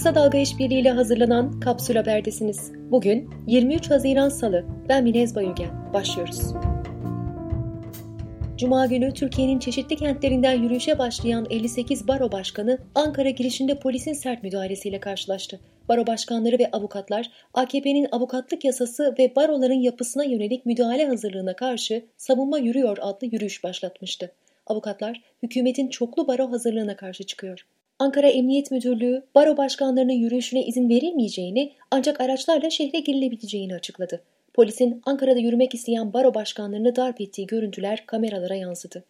Kısa Dalga İşbirliği hazırlanan Kapsül Haber'desiniz. Bugün 23 Haziran Salı. Ben Minez Bayülgen. Başlıyoruz. Cuma günü Türkiye'nin çeşitli kentlerinden yürüyüşe başlayan 58 baro başkanı Ankara girişinde polisin sert müdahalesiyle karşılaştı. Baro başkanları ve avukatlar AKP'nin avukatlık yasası ve baroların yapısına yönelik müdahale hazırlığına karşı Savunma Yürüyor adlı yürüyüş başlatmıştı. Avukatlar hükümetin çoklu baro hazırlığına karşı çıkıyor. Ankara Emniyet Müdürlüğü baro başkanlarının yürüyüşüne izin verilmeyeceğini ancak araçlarla şehre girilebileceğini açıkladı. Polisin Ankara'da yürümek isteyen baro başkanlarını darp ettiği görüntüler kameralara yansıdı.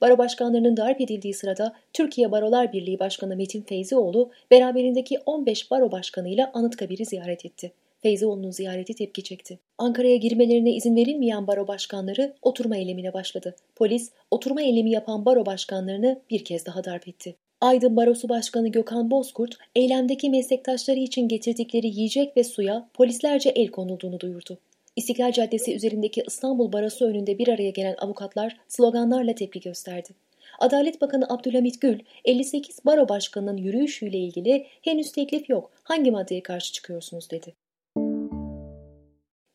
Baro başkanlarının darp edildiği sırada Türkiye Barolar Birliği Başkanı Metin Feyzioğlu beraberindeki 15 baro başkanıyla Anıtkabir'i ziyaret etti. Feyzioğlu'nun ziyareti tepki çekti. Ankara'ya girmelerine izin verilmeyen baro başkanları oturma eylemine başladı. Polis oturma eylemi yapan baro başkanlarını bir kez daha darp etti. Aydın Barosu Başkanı Gökhan Bozkurt, eylemdeki meslektaşları için getirdikleri yiyecek ve suya polislerce el konulduğunu duyurdu. İstiklal Caddesi üzerindeki İstanbul Barosu önünde bir araya gelen avukatlar sloganlarla tepki gösterdi. Adalet Bakanı Abdülhamit Gül, 58 baro başkanının yürüyüşüyle ilgili henüz teklif yok, hangi maddeye karşı çıkıyorsunuz dedi.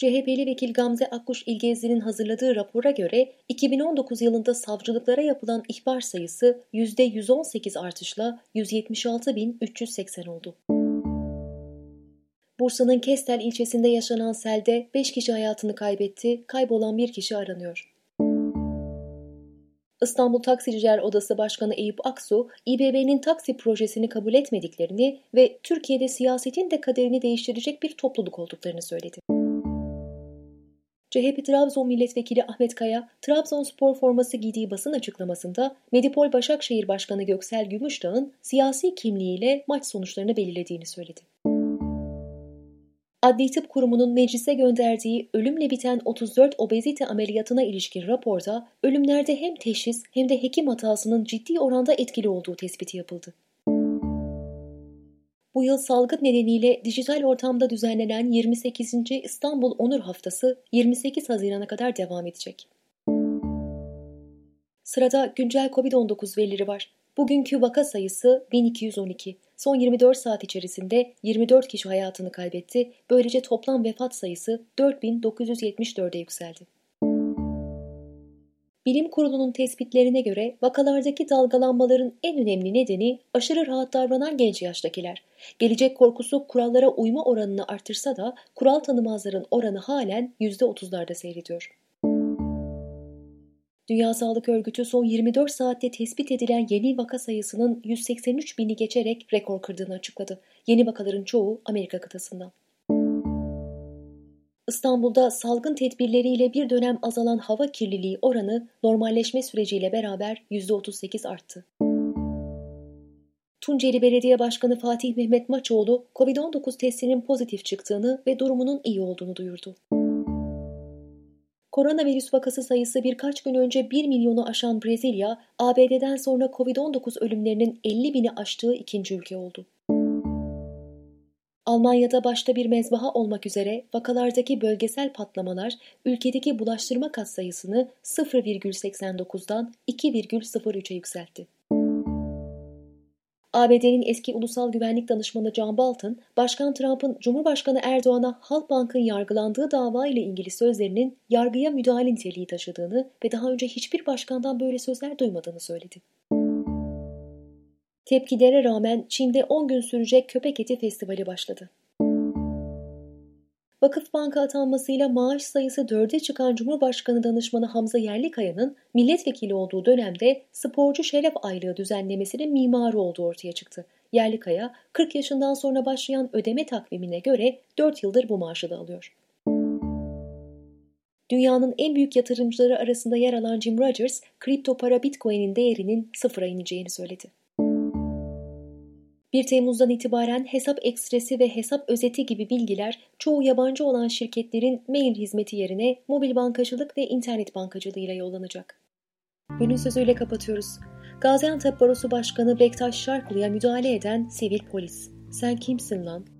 CHP'li vekil Gamze Akkuş İlgezli'nin hazırladığı rapora göre 2019 yılında savcılıklara yapılan ihbar sayısı %118 artışla 176.380 oldu. Bursa'nın Kestel ilçesinde yaşanan selde 5 kişi hayatını kaybetti, kaybolan bir kişi aranıyor. İstanbul Taksiciler Odası Başkanı Eyüp Aksu, İBB'nin taksi projesini kabul etmediklerini ve Türkiye'de siyasetin de kaderini değiştirecek bir topluluk olduklarını söyledi. CHP Trabzon Milletvekili Ahmet Kaya, Trabzonspor forması giydiği basın açıklamasında Medipol Başakşehir Başkanı Göksel Gümüşdağ'ın siyasi kimliğiyle maç sonuçlarını belirlediğini söyledi. Adli Tıp Kurumu'nun meclise gönderdiği ölümle biten 34 obezite ameliyatına ilişkin raporda ölümlerde hem teşhis hem de hekim hatasının ciddi oranda etkili olduğu tespiti yapıldı. Bu yıl salgın nedeniyle dijital ortamda düzenlenen 28. İstanbul Onur Haftası 28 Haziran'a kadar devam edecek. Sırada güncel COVID-19 verileri var. Bugünkü vaka sayısı 1212. Son 24 saat içerisinde 24 kişi hayatını kaybetti. Böylece toplam vefat sayısı 4974'e yükseldi. Bilim Kurulu'nun tespitlerine göre vakalardaki dalgalanmaların en önemli nedeni aşırı rahat davranan genç yaştakiler. Gelecek korkusu kurallara uyma oranını artırsa da kural tanımazların oranı halen %30'larda seyrediyor. Dünya Sağlık Örgütü son 24 saatte tespit edilen yeni vaka sayısının 183 bini geçerek rekor kırdığını açıkladı. Yeni vakaların çoğu Amerika kıtasından. İstanbul'da salgın tedbirleriyle bir dönem azalan hava kirliliği oranı normalleşme süreciyle beraber %38 arttı. Tunceli Belediye Başkanı Fatih Mehmet Maçoğlu, COVID-19 testinin pozitif çıktığını ve durumunun iyi olduğunu duyurdu. Koronavirüs vakası sayısı birkaç gün önce 1 milyonu aşan Brezilya, ABD'den sonra COVID-19 ölümlerinin 50 bini aştığı ikinci ülke oldu. Almanya'da başta bir mezbaha olmak üzere vakalardaki bölgesel patlamalar ülkedeki bulaştırma kat sayısını 0,89'dan 2,03'e yükseltti. ABD'nin eski ulusal güvenlik danışmanı John Bolton, Başkan Trump'ın Cumhurbaşkanı Erdoğan'a Halkbank'ın yargılandığı dava ile ilgili sözlerinin yargıya müdahale niteliği taşıdığını ve daha önce hiçbir başkandan böyle sözler duymadığını söyledi. Tepkilere rağmen Çin'de 10 gün sürecek köpek eti festivali başladı. Vakıf Banka atanmasıyla maaş sayısı dörde çıkan Cumhurbaşkanı danışmanı Hamza Yerlikaya'nın milletvekili olduğu dönemde sporcu şeref aylığı düzenlemesinin mimarı olduğu ortaya çıktı. Yerlikaya 40 yaşından sonra başlayan ödeme takvimine göre 4 yıldır bu maaşı da alıyor. Dünyanın en büyük yatırımcıları arasında yer alan Jim Rogers, kripto para Bitcoin'in değerinin sıfıra ineceğini söyledi. 1 Temmuz'dan itibaren hesap ekstresi ve hesap özeti gibi bilgiler çoğu yabancı olan şirketlerin mail hizmeti yerine mobil bankacılık ve internet bankacılığıyla yollanacak. Günün sözüyle kapatıyoruz. Gaziantep Barosu Başkanı Bektaş Şarklı'ya müdahale eden sivil polis. Sen kimsin lan?